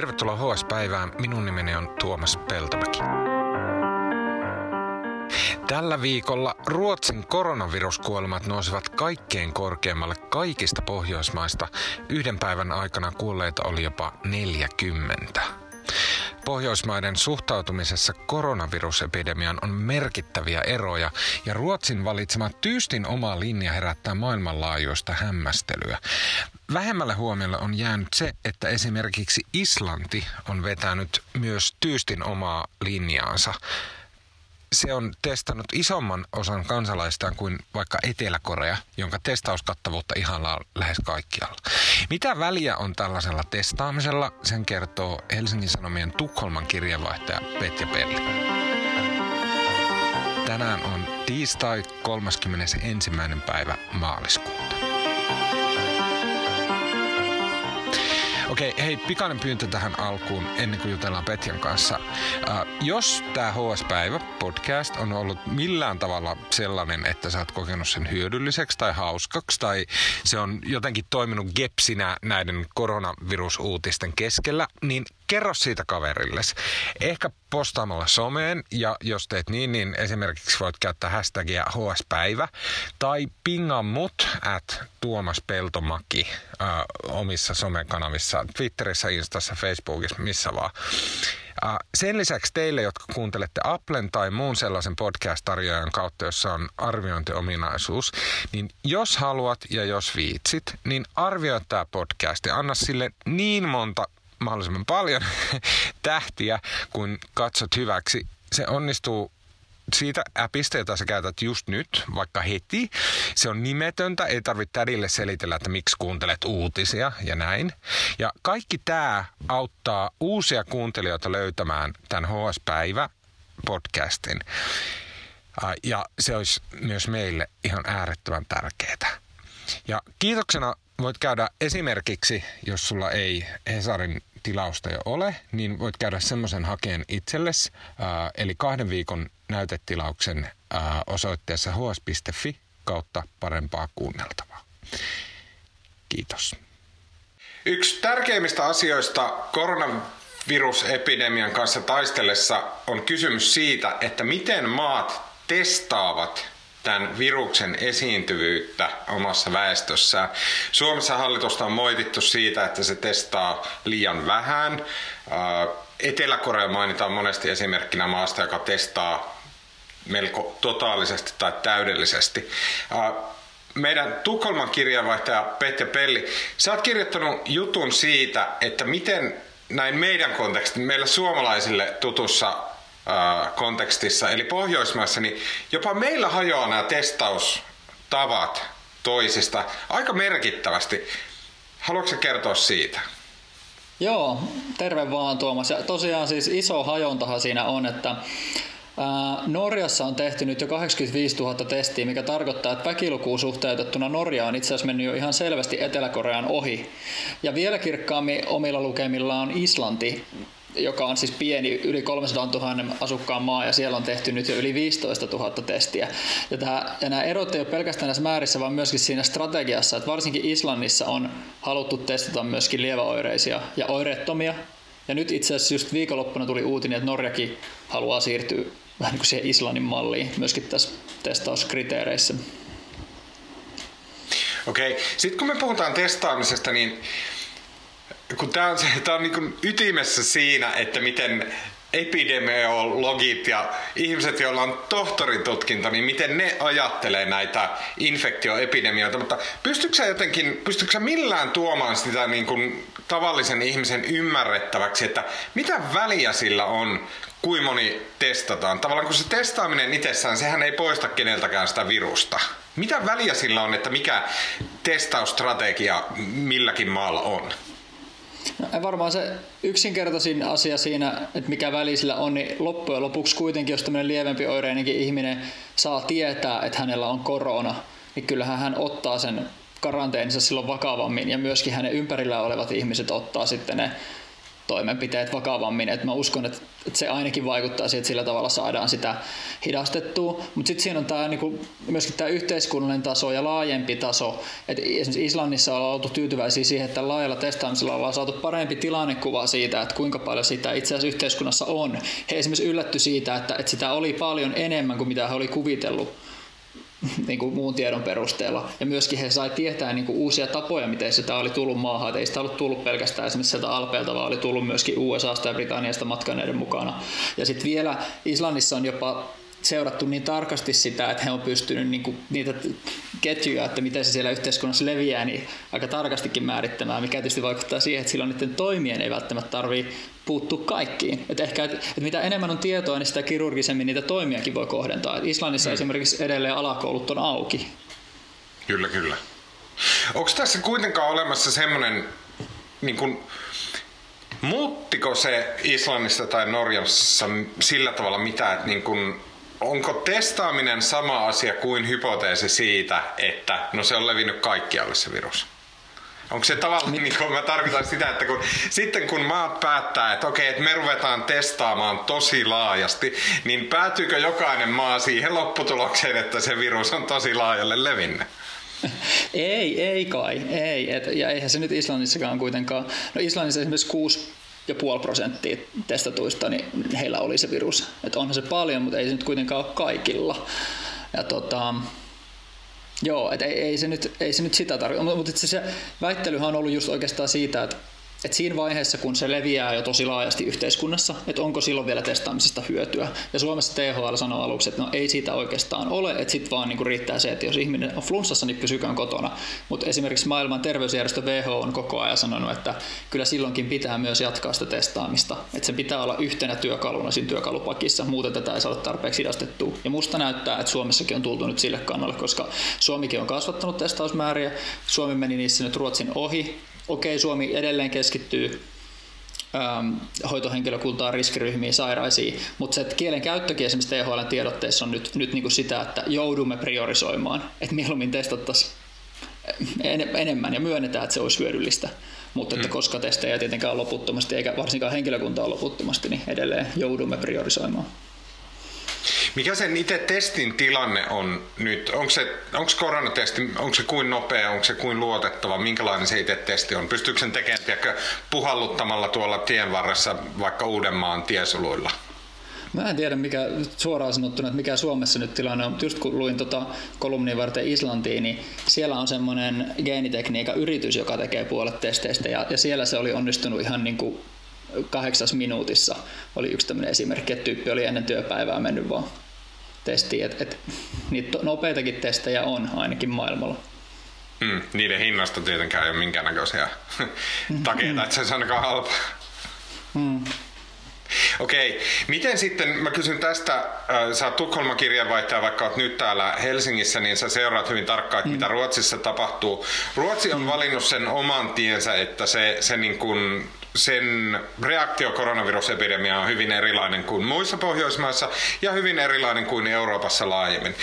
Tervetuloa HS-päivään. Minun nimeni on Tuomas Peltomäki. Tällä viikolla Ruotsin koronaviruskuolemat nousivat kaikkein korkeammalle kaikista Pohjoismaista. Yhden päivän aikana kuolleita oli jopa 40. Pohjoismaiden suhtautumisessa koronavirusepidemiaan on merkittäviä eroja ja Ruotsin valitsema tyystin oma linja herättää maailmanlaajuista hämmästelyä. Vähemmälle huomiolle on jäänyt se, että esimerkiksi Islanti on vetänyt myös tyystin omaa linjaansa se on testannut isomman osan kansalaistaan kuin vaikka Etelä-Korea, jonka testauskattavuutta ihanaa lähes kaikkialla. Mitä väliä on tällaisella testaamisella, sen kertoo Helsingin Sanomien Tukholman kirjeenvaihtaja Petja Pelli. Tänään on tiistai 31. päivä maaliskuuta. Okei, hei, pikainen pyyntö tähän alkuun ennen kuin jutellaan Petjan kanssa. Uh, jos tämä HS-päivä podcast on ollut millään tavalla sellainen, että sä oot kokenut sen hyödylliseksi tai hauskaksi, tai se on jotenkin toiminut gepsinä näiden koronavirusuutisten keskellä, niin kerro siitä kaverilles. Ehkä postaamalla someen, ja jos teet niin, niin esimerkiksi voit käyttää hashtagia HS-päivä, tai pinga mut at Tuomas Peltomaki äh, omissa somekanavissa, Twitterissä, Instassa, Facebookissa, missä vaan. Äh, sen lisäksi teille, jotka kuuntelette Applen tai muun sellaisen podcast-tarjoajan kautta, jossa on arviointiominaisuus, niin jos haluat ja jos viitsit, niin arvioi tämä podcast ja anna sille niin monta mahdollisimman paljon tähtiä, kun katsot hyväksi. Se onnistuu siitä appista, jota sä käytät just nyt, vaikka heti. Se on nimetöntä, ei tarvitse tädille selitellä, että miksi kuuntelet uutisia ja näin. Ja kaikki tämä auttaa uusia kuuntelijoita löytämään tämän HS-päivä podcastin. Ja se olisi myös meille ihan äärettömän tärkeää. Ja kiitoksena voit käydä esimerkiksi, jos sulla ei Hesarin tilausta jo ole, niin voit käydä semmoisen hakeen itsellesi, äh, eli kahden viikon näytetilauksen äh, osoitteessa hs.fi kautta parempaa kuunneltavaa. Kiitos. Yksi tärkeimmistä asioista koronavirusepidemian kanssa taistellessa on kysymys siitä, että miten maat testaavat tämän viruksen esiintyvyyttä omassa väestössään. Suomessa hallitusta on moitittu siitä, että se testaa liian vähän. Äh, Etelä-Korea mainitaan monesti esimerkkinä maasta, joka testaa melko totaalisesti tai täydellisesti. Äh, meidän Tukholman kirjeenvaihtaja Petja Pelli, sä oot kirjoittanut jutun siitä, että miten näin meidän kontekstin, meillä suomalaisille tutussa kontekstissa, eli Pohjoismaissa, niin jopa meillä hajoaa nämä testaustavat toisista aika merkittävästi. Haluatko kertoa siitä? Joo, terve vaan Tuomas. Ja tosiaan siis iso hajontahan siinä on, että Norjassa on tehty nyt jo 85 000 testiä, mikä tarkoittaa, että väkilukuun suhteutettuna Norja on itse asiassa mennyt jo ihan selvästi Etelä-Korean ohi. Ja vielä kirkkaammin omilla lukemillaan Islanti, joka on siis pieni, yli 300 000 asukkaan maa, ja siellä on tehty nyt jo yli 15 000 testiä. Ja, tämä, ja nämä erot ei ole pelkästään näissä määrissä, vaan myöskin siinä strategiassa, että varsinkin Islannissa on haluttu testata myöskin lieväoireisia ja oireettomia. Ja nyt itse asiassa just viikonloppuna tuli uutinen, että Norjakin haluaa siirtyä vähän niin kuin siihen Islannin malliin myöskin tässä testauskriteereissä. Okei, sitten kun me puhutaan testaamisesta, niin kun tämä on, tää on niin ytimessä siinä, että miten epidemiologit ja ihmiset, joilla on tohtorin tutkinto, niin miten ne ajattelee näitä infektioepidemioita. Mutta pystytkö sä jotenkin, pystytkö sä millään tuomaan sitä niin kuin tavallisen ihmisen ymmärrettäväksi, että mitä väliä sillä on, kuin moni testataan? Tavallaan kun se testaaminen itsessään, sehän ei poista keneltäkään sitä virusta. Mitä väliä sillä on, että mikä testausstrategia milläkin maalla on? No, varmaan se yksinkertaisin asia siinä, että mikä väli sillä on, niin loppujen lopuksi kuitenkin, jos tämmöinen lievempi oireinenkin ihminen saa tietää, että hänellä on korona, niin kyllähän hän ottaa sen karanteenissa silloin vakavammin ja myöskin hänen ympärillä olevat ihmiset ottaa sitten ne toimenpiteet vakavammin. Et mä uskon, että se ainakin vaikuttaa siihen, että sillä tavalla saadaan sitä hidastettua. Mutta sitten siinä on tää, niinku, myöskin tämä yhteiskunnallinen taso ja laajempi taso. Et esimerkiksi Islannissa ollaan oltu tyytyväisiä siihen, että laajalla testaamisella ollaan saatu parempi tilannekuva siitä, että kuinka paljon sitä itse asiassa yhteiskunnassa on. He esimerkiksi yllätty siitä, että, että sitä oli paljon enemmän kuin mitä he oli kuvitellut niin kuin muun tiedon perusteella. Ja myöskin he sai tietää niin kuin uusia tapoja, miten sitä oli tullut maahan. Et ei sitä ollut tullut pelkästään esimerkiksi sieltä Alpeelta, vaan oli tullut myöskin USAsta ja Britanniasta matkaneiden mukana. Ja sitten vielä Islannissa on jopa seurattu niin tarkasti sitä, että he on pystynyt niin kuin, niitä ketjuja, että miten se siellä yhteiskunnassa leviää, niin aika tarkastikin määrittämään, mikä tietysti vaikuttaa siihen, että silloin niiden toimien ei välttämättä tarvitse puuttua kaikkiin. Et ehkä, et, et mitä enemmän on tietoa, niin sitä kirurgisemmin niitä toimiakin voi kohdentaa. Et Islannissa mm. esimerkiksi edelleen alakoulut on auki. Kyllä, kyllä. Onko tässä kuitenkaan olemassa semmoinen, niin kun, muuttiko se Islannista tai Norjassa sillä tavalla mitä, että niin kun, onko testaaminen sama asia kuin hypoteesi siitä, että no se on levinnyt kaikkialle se virus? Onko se tavallaan, niin kuin mä tarkoitan sitä, että kun, sitten kun maat päättää, että okei, että me ruvetaan testaamaan tosi laajasti, niin päätyykö jokainen maa siihen lopputulokseen, että se virus on tosi laajalle levinnyt? Ei, ei kai, ei. Et, ja eihän se nyt Islannissakaan kuitenkaan. No Islannissa esimerkiksi 6 ja puoli prosenttia testatuista, niin heillä oli se virus. Että onhan se paljon, mutta ei se nyt kuitenkaan ole kaikilla. Ja tota, Joo, et ei, ei, se nyt, ei se nyt sitä tarkoita, mutta se, se väittelyhän on ollut just oikeastaan siitä, että et siinä vaiheessa, kun se leviää jo tosi laajasti yhteiskunnassa, että onko silloin vielä testaamisesta hyötyä. Ja Suomessa THL sanoi aluksi, että no ei siitä oikeastaan ole, että sitten vaan niinku riittää se, että jos ihminen on flunssassa, niin pysykään kotona. Mutta esimerkiksi maailman terveysjärjestö WHO on koko ajan sanonut, että kyllä silloinkin pitää myös jatkaa sitä testaamista. Että se pitää olla yhtenä työkaluna siinä työkalupakissa, muuten tätä ei saada tarpeeksi hidastettua. Ja musta näyttää, että Suomessakin on tultu nyt sille kannalle, koska Suomikin on kasvattanut testausmääriä. Suomi meni niissä nyt Ruotsin ohi, okei, Suomi edelleen keskittyy ähm, hoitohenkilökuntaan, riskiryhmiin, sairaisiin, mutta se että kielen käyttökin esimerkiksi THL tiedotteessa on nyt, nyt niin kuin sitä, että joudumme priorisoimaan, että mieluummin testattaisiin en, enemmän ja myönnetään, että se olisi hyödyllistä. Mutta että mm. koska testejä tietenkään loputtomasti, eikä varsinkaan henkilökuntaa loputtomasti, niin edelleen joudumme priorisoimaan. Mikä sen itse testin tilanne on nyt? Onko, se, onko koronatesti, onko se kuin nopea, onko se kuin luotettava, minkälainen se itse testi on? Pystyykö sen tekemään tiedätkö, puhalluttamalla tuolla tien varressa vaikka Uudenmaan tiesuluilla? Mä en tiedä mikä suoraan sanottuna, että mikä Suomessa nyt tilanne on, just kun luin tota kolumnin varten Islantiin, niin siellä on semmoinen geenitekniikan yritys, joka tekee puolet testeistä ja, ja siellä se oli onnistunut ihan niin kuin kahdeksas minuutissa oli yksi tämmöinen esimerkki, että tyyppi oli ennen työpäivää mennyt vaan testiin. Et, et, niitä nopeitakin testejä on ainakin maailmalla. Mm, niiden hinnasta tietenkään ei ole minkäännäköisiä takeita, että se on ainakaan halpa. Mm. Okei, okay. miten sitten, mä kysyn tästä, äh, sä oot Tukholman kirjanvaihtaja, vaikka oot nyt täällä Helsingissä, niin sä seuraat hyvin tarkkaan, että mm. mitä Ruotsissa tapahtuu. Ruotsi on mm. valinnut sen oman tiensä, että se, se niin kuin sen reaktio koronavirusepidemiaan on hyvin erilainen kuin muissa Pohjoismaissa ja hyvin erilainen kuin Euroopassa laajemmin.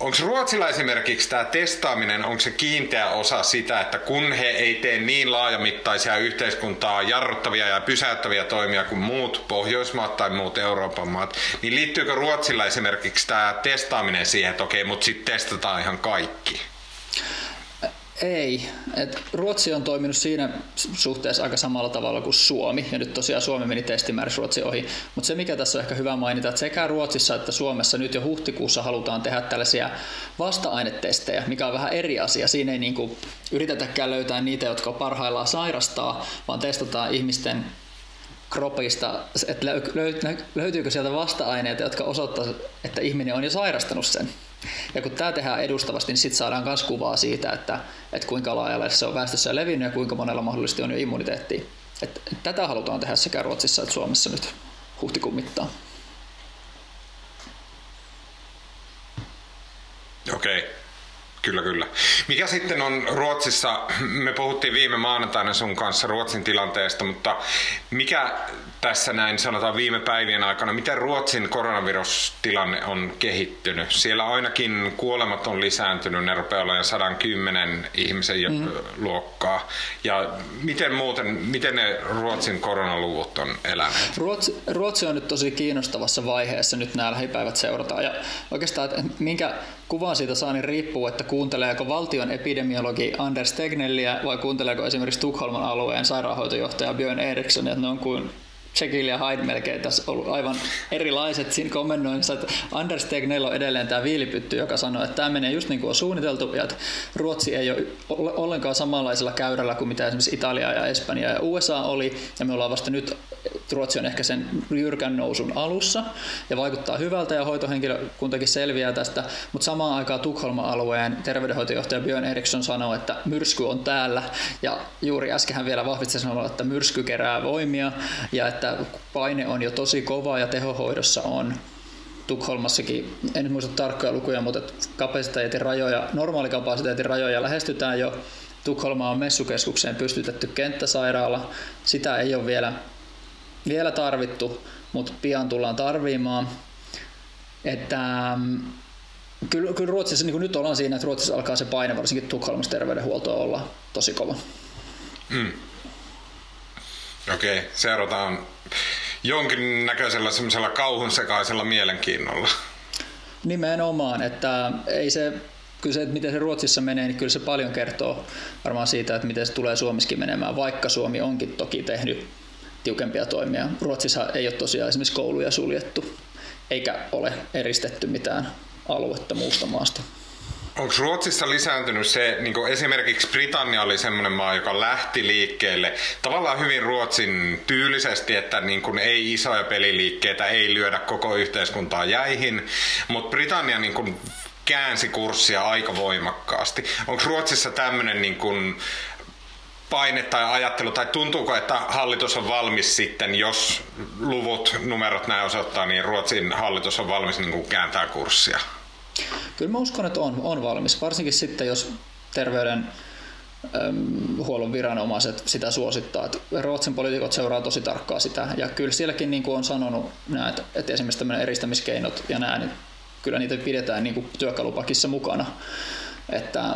Onko Ruotsilla esimerkiksi tämä testaaminen, onko se kiinteä osa sitä, että kun he ei tee niin laajamittaisia yhteiskuntaa jarruttavia ja pysäyttäviä toimia kuin muut Pohjoismaat tai muut Euroopan maat, niin liittyykö Ruotsilla esimerkiksi tämä testaaminen siihen, että okei, mutta sitten testataan ihan kaikki? Ei. Et Ruotsi on toiminut siinä suhteessa aika samalla tavalla kuin Suomi, ja nyt tosiaan Suomi meni testimäärässä Ruotsi ohi. Mutta se, mikä tässä on ehkä hyvä mainita, että sekä Ruotsissa että Suomessa nyt jo huhtikuussa halutaan tehdä tällaisia vasta-ainetestejä, mikä on vähän eri asia. Siinä ei niinku yritetäkään löytää niitä, jotka parhaillaan sairastaa, vaan testataan ihmisten kropista, että löytyykö sieltä vasta-aineita, jotka osoittavat, että ihminen on jo sairastanut sen. Ja kun tämä tehdään edustavasti, niin sitten saadaan myös kuvaa siitä, että, että kuinka laajalle se on väestössä levinnyt ja kuinka monella mahdollisesti on jo immuniteettia. Et, tätä halutaan tehdä sekä Ruotsissa että Suomessa nyt huhtikuun mittaan. Okei. Okay. Kyllä, kyllä. Mikä sitten on Ruotsissa, me puhuttiin viime maanantaina sun kanssa Ruotsin tilanteesta, mutta mikä tässä näin sanotaan viime päivien aikana, miten Ruotsin koronavirustilanne on kehittynyt? Siellä ainakin kuolemat on lisääntynyt, ne rupeaa olemaan 110 ihmisen mm. luokkaa. Ja miten muuten, miten ne Ruotsin koronaluvut on eläneet? Ruotsi, Ruotsi on nyt tosi kiinnostavassa vaiheessa, nyt nämä lähipäivät seurataan. Ja oikeastaan, että minkä kuvan siitä saa, niin riippuu, että kuunteleeko valtion epidemiologi Anders Tegnelliä vai kuunteleeko esimerkiksi Tukholman alueen sairaanhoitojohtaja Björn Eriksson, että ne on kuin Jekyll ja Hyde melkein tässä ollut aivan erilaiset siinä komennoissa. Että Anders Tegnell on edelleen tämä viilipytty, joka sanoo, että tämä menee just niin kuin on suunniteltu ja että Ruotsi ei ole ollenkaan samanlaisella käyrällä kuin mitä esimerkiksi Italia ja Espanja ja USA oli. Ja me ollaan vasta nyt, Ruotsi on ehkä sen jyrkän nousun alussa ja vaikuttaa hyvältä ja hoitohenkilökuntakin selviää tästä. Mutta samaan aikaan Tukholman alueen terveydenhoitojohtaja Björn Eriksson sanoo, että myrsky on täällä ja juuri äsken vielä vahvisti sanomalla, että myrsky kerää voimia ja että että paine on jo tosi kova ja tehohoidossa on Tukholmassakin, en nyt muista tarkkoja lukuja, mutta kapasiteetin rajoja, normaalikapasiteetin rajoja lähestytään jo. Tukholma on messukeskukseen pystytetty kenttäsairaala. Sitä ei ole vielä, vielä tarvittu, mutta pian tullaan tarvimaan. Että, mm, kyllä, kyllä Ruotsissa, niin kuin nyt ollaan siinä, että Ruotsissa alkaa se paine, varsinkin Tukholmassa terveydenhuolto olla tosi kova. Mm. Okei, seurataan jonkinnäköisellä semmoisella kauhun sekaisella mielenkiinnolla. Nimenomaan, että ei se, kyllä se, että miten se Ruotsissa menee, niin kyllä se paljon kertoo varmaan siitä, että miten se tulee Suomessakin menemään, vaikka Suomi onkin toki tehnyt tiukempia toimia. Ruotsissa ei ole tosiaan esimerkiksi kouluja suljettu, eikä ole eristetty mitään aluetta muusta maasta. Onko Ruotsissa lisääntynyt se, niin esimerkiksi Britannia oli semmoinen maa, joka lähti liikkeelle tavallaan hyvin Ruotsin tyylisesti, että niin kuin ei isoja peliliikkeitä, ei lyödä koko yhteiskuntaa jäihin, mutta Britannia niin kuin käänsi kurssia aika voimakkaasti. Onko Ruotsissa tämmöinen niin kuin paine tai ajattelu, tai tuntuuko, että hallitus on valmis sitten, jos luvut, numerot näin osoittaa, niin Ruotsin hallitus on valmis niin kuin kääntää kurssia? Kyllä mä uskon, että on, on valmis, varsinkin sitten, jos terveyden huollon viranomaiset sitä suosittaa. Että Ruotsin poliitikot seuraa tosi tarkkaa sitä. Ja kyllä sielläkin niin kuin on sanonut, nämä, että, että esimerkiksi tämmöinen eristämiskeinot ja nämä, niin kyllä niitä pidetään niin kuin työkalupakissa mukana. Että,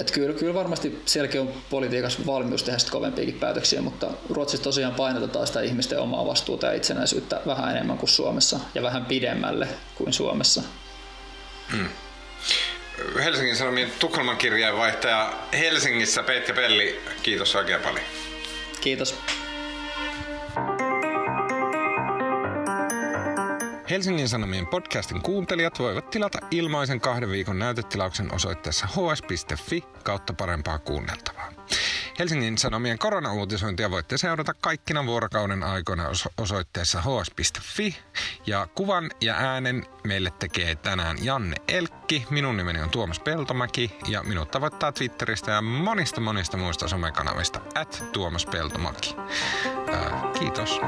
että kyllä, kyllä varmasti sielläkin on politiikassa valmius tehdä kovempiakin päätöksiä, mutta Ruotsissa tosiaan painotetaan sitä ihmisten omaa vastuuta ja itsenäisyyttä vähän enemmän kuin Suomessa ja vähän pidemmälle kuin Suomessa. Mm. Helsingin Sanomien Tukholman kirjeenvaihtaja Helsingissä Peitti Pelli, kiitos oikein paljon. Kiitos. Helsingin Sanomien podcastin kuuntelijat voivat tilata ilmaisen kahden viikon näytetilauksen osoitteessa hs.fi kautta parempaa kuunneltavaa. Helsingin Sanomien koronauutisointia voitte seurata kaikkina vuorokauden aikoina osoitteessa hs.fi. Ja kuvan ja äänen meille tekee tänään Janne Elkki. Minun nimeni on Tuomas Peltomäki ja minut tavoittaa Twitteristä ja monista monista muista somekanavista at Tuomas Peltomäki. Ää, kiitos.